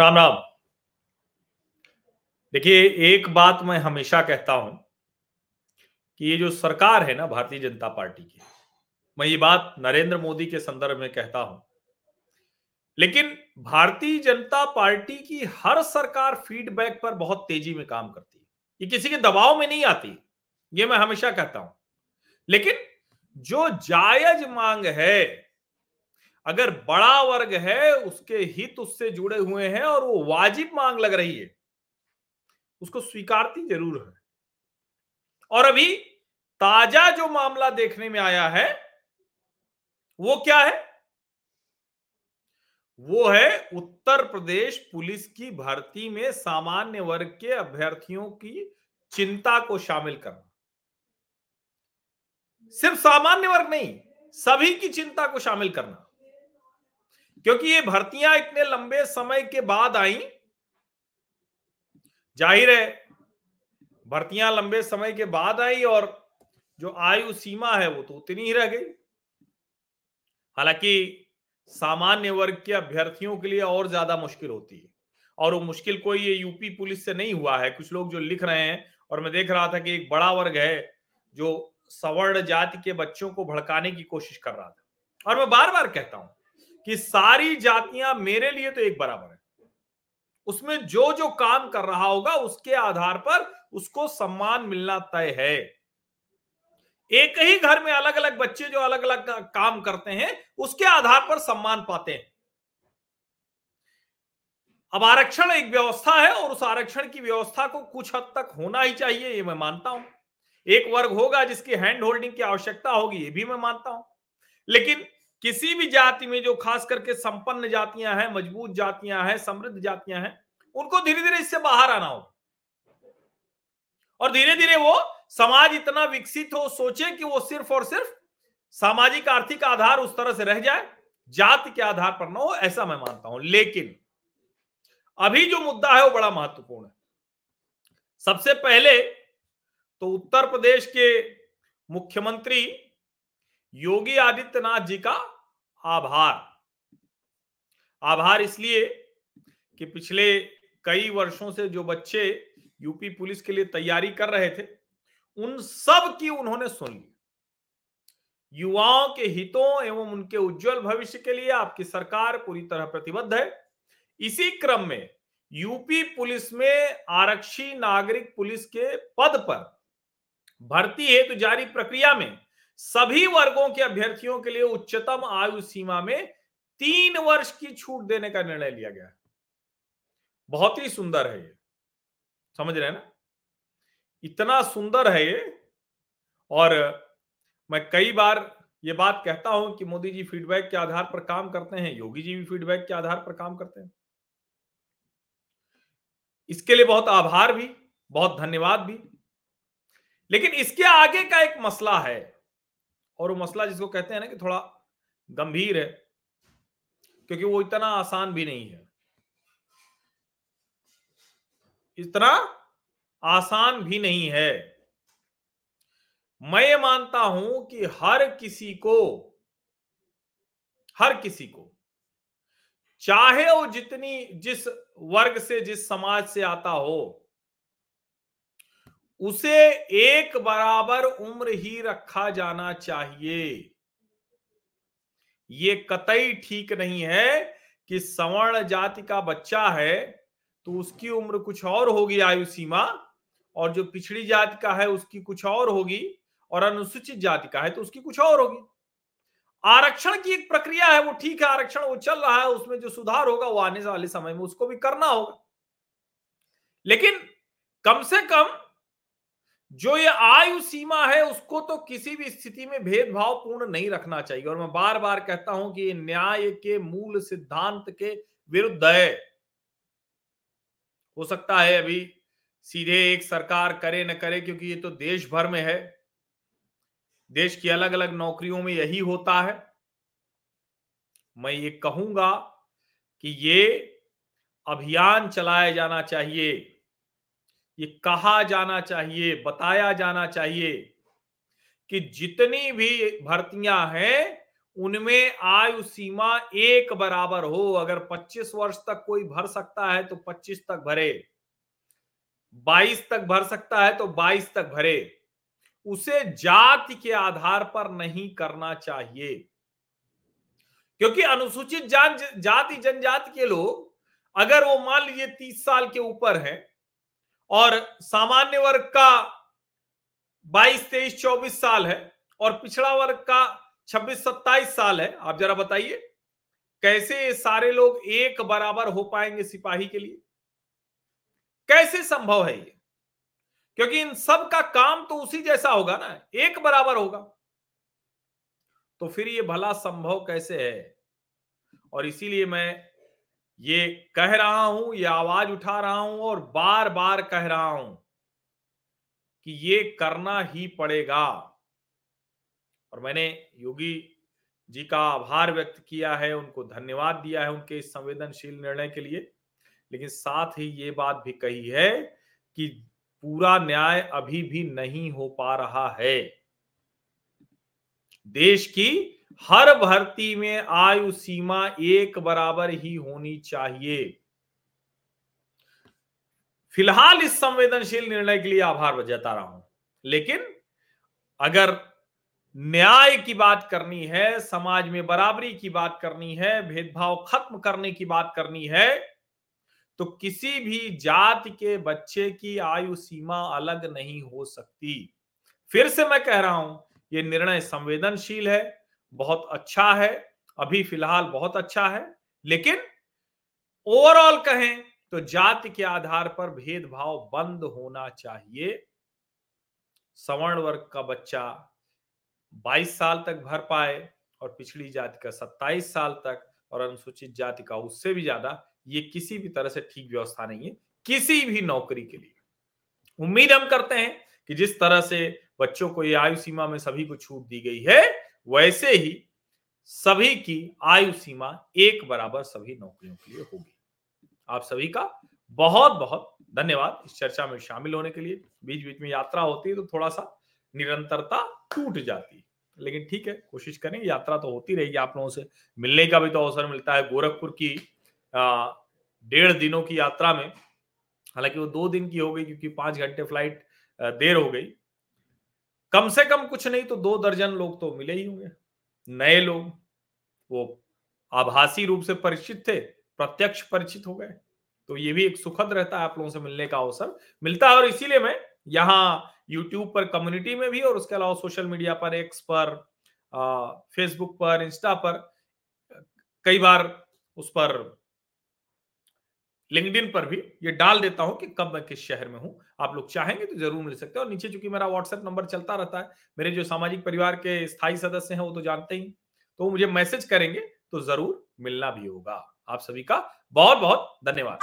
राम राम। देखिए, एक बात मैं हमेशा कहता हूँ कि ये जो सरकार है ना, भारतीय जनता पार्टी की, मैं ये बात नरेंद्र मोदी के संदर्भ में कहता हूँ। लेकिन भारतीय जनता पार्टी की हर सरकार फीडबैक पर बहुत तेज़ी में काम करती है। ये किसी के दबाव में नहीं आती, ये मैं हमेशा कहता हूँ। लेकिन जो जायज़ मांग है अगर बड़ा वर्ग है, उसके हित उससे जुड़े हुए हैं और वो वाजिब मांग लग रही है, उसको स्वीकारती ज़रूर है। और अभी ताज़ा जो मामला देखने में आया है, वो क्या है? वो है उत्तर प्रदेश पुलिस की भर्ती में सामान्य वर्ग के अभ्यर्थियों की चिंता को शामिल करना। सिर्फ़ सामान्य वर्ग नहीं, सभी की चिंता को शामिल करना। क्योंकि ये भर्तियाँ इतने लंबे समय के बाद आई। ज़ाहिर है, भर्तियाँ लंबे समय के बाद आई और जो आयु सीमा है वो तो उतनी ही रह गई। हालाँकि सामान्य वर्ग के अभ्यर्थियों के लिए और ज़्यादा मुश्किल होती है और वो मुश्किल कोई ये यूपी पुलिस से नहीं हुआ है। कुछ लोग जो लिख रहे हैं और मैं देख रहा था कि एक बड़ा वर्ग है जो सवर्ण जाति के बच्चों को भड़काने की कोशिश कर रहा था। और मैं बार बार कहता हूँ कि सारी जातियाँ मेरे लिए तो एक बराबर है। उसमें जो जो काम कर रहा होगा, उसके आधार पर उसको सम्मान मिलना तय है। एक ही घर में अलग अलग बच्चे जो अलग अलग काम करते हैं, उसके आधार पर सम्मान पाते हैं। अब आरक्षण एक व्यवस्था है और उस आरक्षण की व्यवस्था को कुछ हद तक होना ही चाहिए, ये मैं मानता हूँ। एक वर्ग होगा जिसकी हैंड होल्डिंग की आवश्यकता होगी, ये भी मैं मानता हूँ। लेकिन किसी भी जाति में जो खास करके संपन्न जातियाँ हैं, मज़बूत जातियाँ हैं, समृद्ध जातियाँ हैं, उनको धीरे धीरे इससे बाहर आना होगा। और धीरे धीरे वो समाज इतना विकसित हो, सोचे कि वो सिर्फ़ और सिर्फ़ सामाजिक, आर्थिक आधार उस तरह से रह जाए, जाति के आधार पर ना हो, ऐसा मैं मानता हूँ। लेकिन अभी जो मुद्दा है, वो बड़ा महत्वपूर्ण है। सबसे पहले तो उत्तर प्रदेश के मुख्यमंत्री योगी आदित्यनाथ जी का आभार। आभार इसलिए कि पिछले कई वर्षों से जो बच्चे यूपी पुलिस के लिए तैयारी कर रहे थे, उन सब की उन्होंने सुन ली। युवाओं के हितों एवं उनके उज्जवल भविष्य के लिए आपकी सरकार पूरी तरह प्रतिबद्ध है। इसी क्रम में यूपी पुलिस में आरक्षी नागरिक पुलिस के पद पर भर्ती हेतु जारी प्रक्रिया में सभी वर्गों के अभ्यर्थियों के लिए उच्चतम आयु सीमा में तीन वर्ष की छूट देने का निर्णय लिया गया बहुत ही सुंदर है ये। समझ रहे हैं ना? इतना सुंदर है ये। और मैं कई बार ये बात कहता हूँ कि मोदी जी फीडबैक के आधार पर काम करते हैं, योगी जी भी फीडबैक के आधार पर काम करते हैं। इसके लिए बहुत आभार भी, बहुत धन्यवाद भी। लेकिन इसके आगे का एक मसला है और वो मसला जिसको कहते हैं ना कि थोड़ा गंभीर है, क्योंकि वो इतना आसान भी नहीं है। इतना आसान भी नहीं है। मैं ये मानता हूँ कि हर किसी को, हर किसी को, चाहे वो जितनी, जिस वर्ग से, जिस समाज से आता हो उसे एक बराबर उम्र ही रखा जाना चाहिए। ये कतई ठीक नहीं है कि सवर्ण जाति का बच्चा है तो उसकी उम्र कुछ और होगी आयु सीमा, और जो पिछड़ी जाति का है उसकी कुछ और होगी, और अनुसूचित जाति का है तो उसकी कुछ और होगी। आरक्षण की एक प्रक्रिया है, वो ठीक है, आरक्षण वो चल रहा है, उसमें जो सुधार होगा वो आने वाले समय में उसको भी करना होगा। लेकिन कम से कम जो ये आयु सीमा है, उसको तो किसी भी स्थिति में भेदभाव पूर्ण नहीं रखना चाहिए। और मैं बार बार कहता हूँ कि ये न्याय के मूल सिद्धांत के विरुद्ध है। हो सकता है अभी सीधे एक सरकार करे न करे, क्योंकि ये तो देश भर में है। देश की अलग अलग नौकरियों में यही होता है। मैं ये कहूँगा कि ये अभियान चलाया जाना चाहिए। ये कहा जाना चाहिए, बताया जाना चाहिए कि जितनी भी भर्तियाँ हैं, उनमें आयु सीमा एक बराबर हो। अगर 25 वर्ष तक कोई भर सकता है तो 25 तक भरे। 22 तक भर सकता है तो 22 तक भरे। उसे जाति के आधार पर नहीं करना चाहिए। क्योंकि अनुसूचित जाति जनजाति के लोग, अगर वो मान लीजिए तीस साल के ऊपर है और सामान्य वर्ग का बाईस, तेईस, चौबीस साल है और पिछड़ा वर्ग का छब्बीस, सत्ताईस साल है। आप जरा बताइए, कैसे सारे लोग एक बराबर हो पाएँगे सिपाही के लिए? कैसे संभव है ये? क्योंकि इन सब का काम तो उसी जैसा होगा ना, एक बराबर होगा। तो फिर ये भला संभव कैसे है? और इसीलिए मैं ये कह रहा हूँ, ये आवाज़ उठा रहा हूँ और बार बार कह रहा हूँ कि ये करना ही पड़ेगा। और मैंने योगी जी का आभार व्यक्त किया है, उनको धन्यवाद दिया है उनके इस संवेदनशील निर्णय के लिए। लेकिन साथ ही ये बात भी कही है कि पूरा न्याय अभी भी नहीं हो पा रहा है। देश की हर भर्ती में आयु सीमा एक बराबर ही होनी चाहिए। फ़िलहाल इस संवेदनशील निर्णय के लिए आभार जता रहा हूँ। लेकिन अगर न्याय की बात करनी है, समाज में बराबरी की बात करनी है, भेदभाव खत्म करने की बात करनी है तो किसी भी जात के बच्चे की आयु सीमा अलग नहीं हो सकती। फिर से मैं कह रहा हूँ यह निर्णय संवेदनशील है बहुत अच्छा है, अभी फ़िलहाल बहुत अच्छा है, लेकिन ओवरऑल कहें तो जाति के आधार पर भेदभाव बंद होना चाहिए। सवर्ण वर्ग का बच्चा 22 साल तक भर पाए और पिछड़ी जाति का 27 साल तक और अनुसूचित जाति का उससे भी ज़्यादा, ये किसी भी तरह से ठीक व्यवस्था नहीं है, किसी भी नौकरी के लिए। उम्मीद हम करते हैं कि जिस तरह से बच्चों को ये आयु सीमा में सभी को छूट दी गई है वैसे ही सभी की आयु सीमा एक बराबर सभी नौकरियों के लिए होगी। आप सभी का बहुत बहुत धन्यवाद इस चर्चा में शामिल होने के लिए। बीच बीच में यात्रा होती है तो थोड़ा सा निरंतरता टूट जाती है, लेकिन ठीक है, कोशिश करेंगे यात्रा तो होती रहेगी आप लोगों से। मिलने का भी तो अवसर मिलता है, गोरखपुर की डेढ़ दिनों की यात्रा में, हालाँकि वो दो दिन की हो गई क्योंकि पाँच घंटे फ़्लाइट देर हो गई कम से कम कुछ नहीं तो दो दर्जन लोग तो मिले ही होंगे। नए लोग, वो आभासी रूप से परिचित थे, प्रत्यक्ष परिचित हो गए। तो ये भी एक सुखद रहता है आप लोगों से मिलने का अवसर। मिलता है और इसीलिए मैं यहाँ यूट्यूब पर कम्युनिटी में भी और उसके अलावा सोशल मीडिया पर एक्स पर फेसबुक पर इंस्टा पर, कई बार उस पर लिंक्डइन पर भी ये डाल देता हूँ कि कब मैं किस शहर में हूँ। आप लोग चाहेंगे तो ज़रूर मिल सकते हैं। और नीचे चूँकि मेरा व्हाट्सएप नंबर चलता रहता है, मेरे जो सामाजिक परिवार के स्थायी सदस्य हैं वो तो जानते ही तो मुझे मैसेज करेंगे तो ज़रूर मिलना भी होगा। आप सभी का बहुत बहुत धन्यवाद।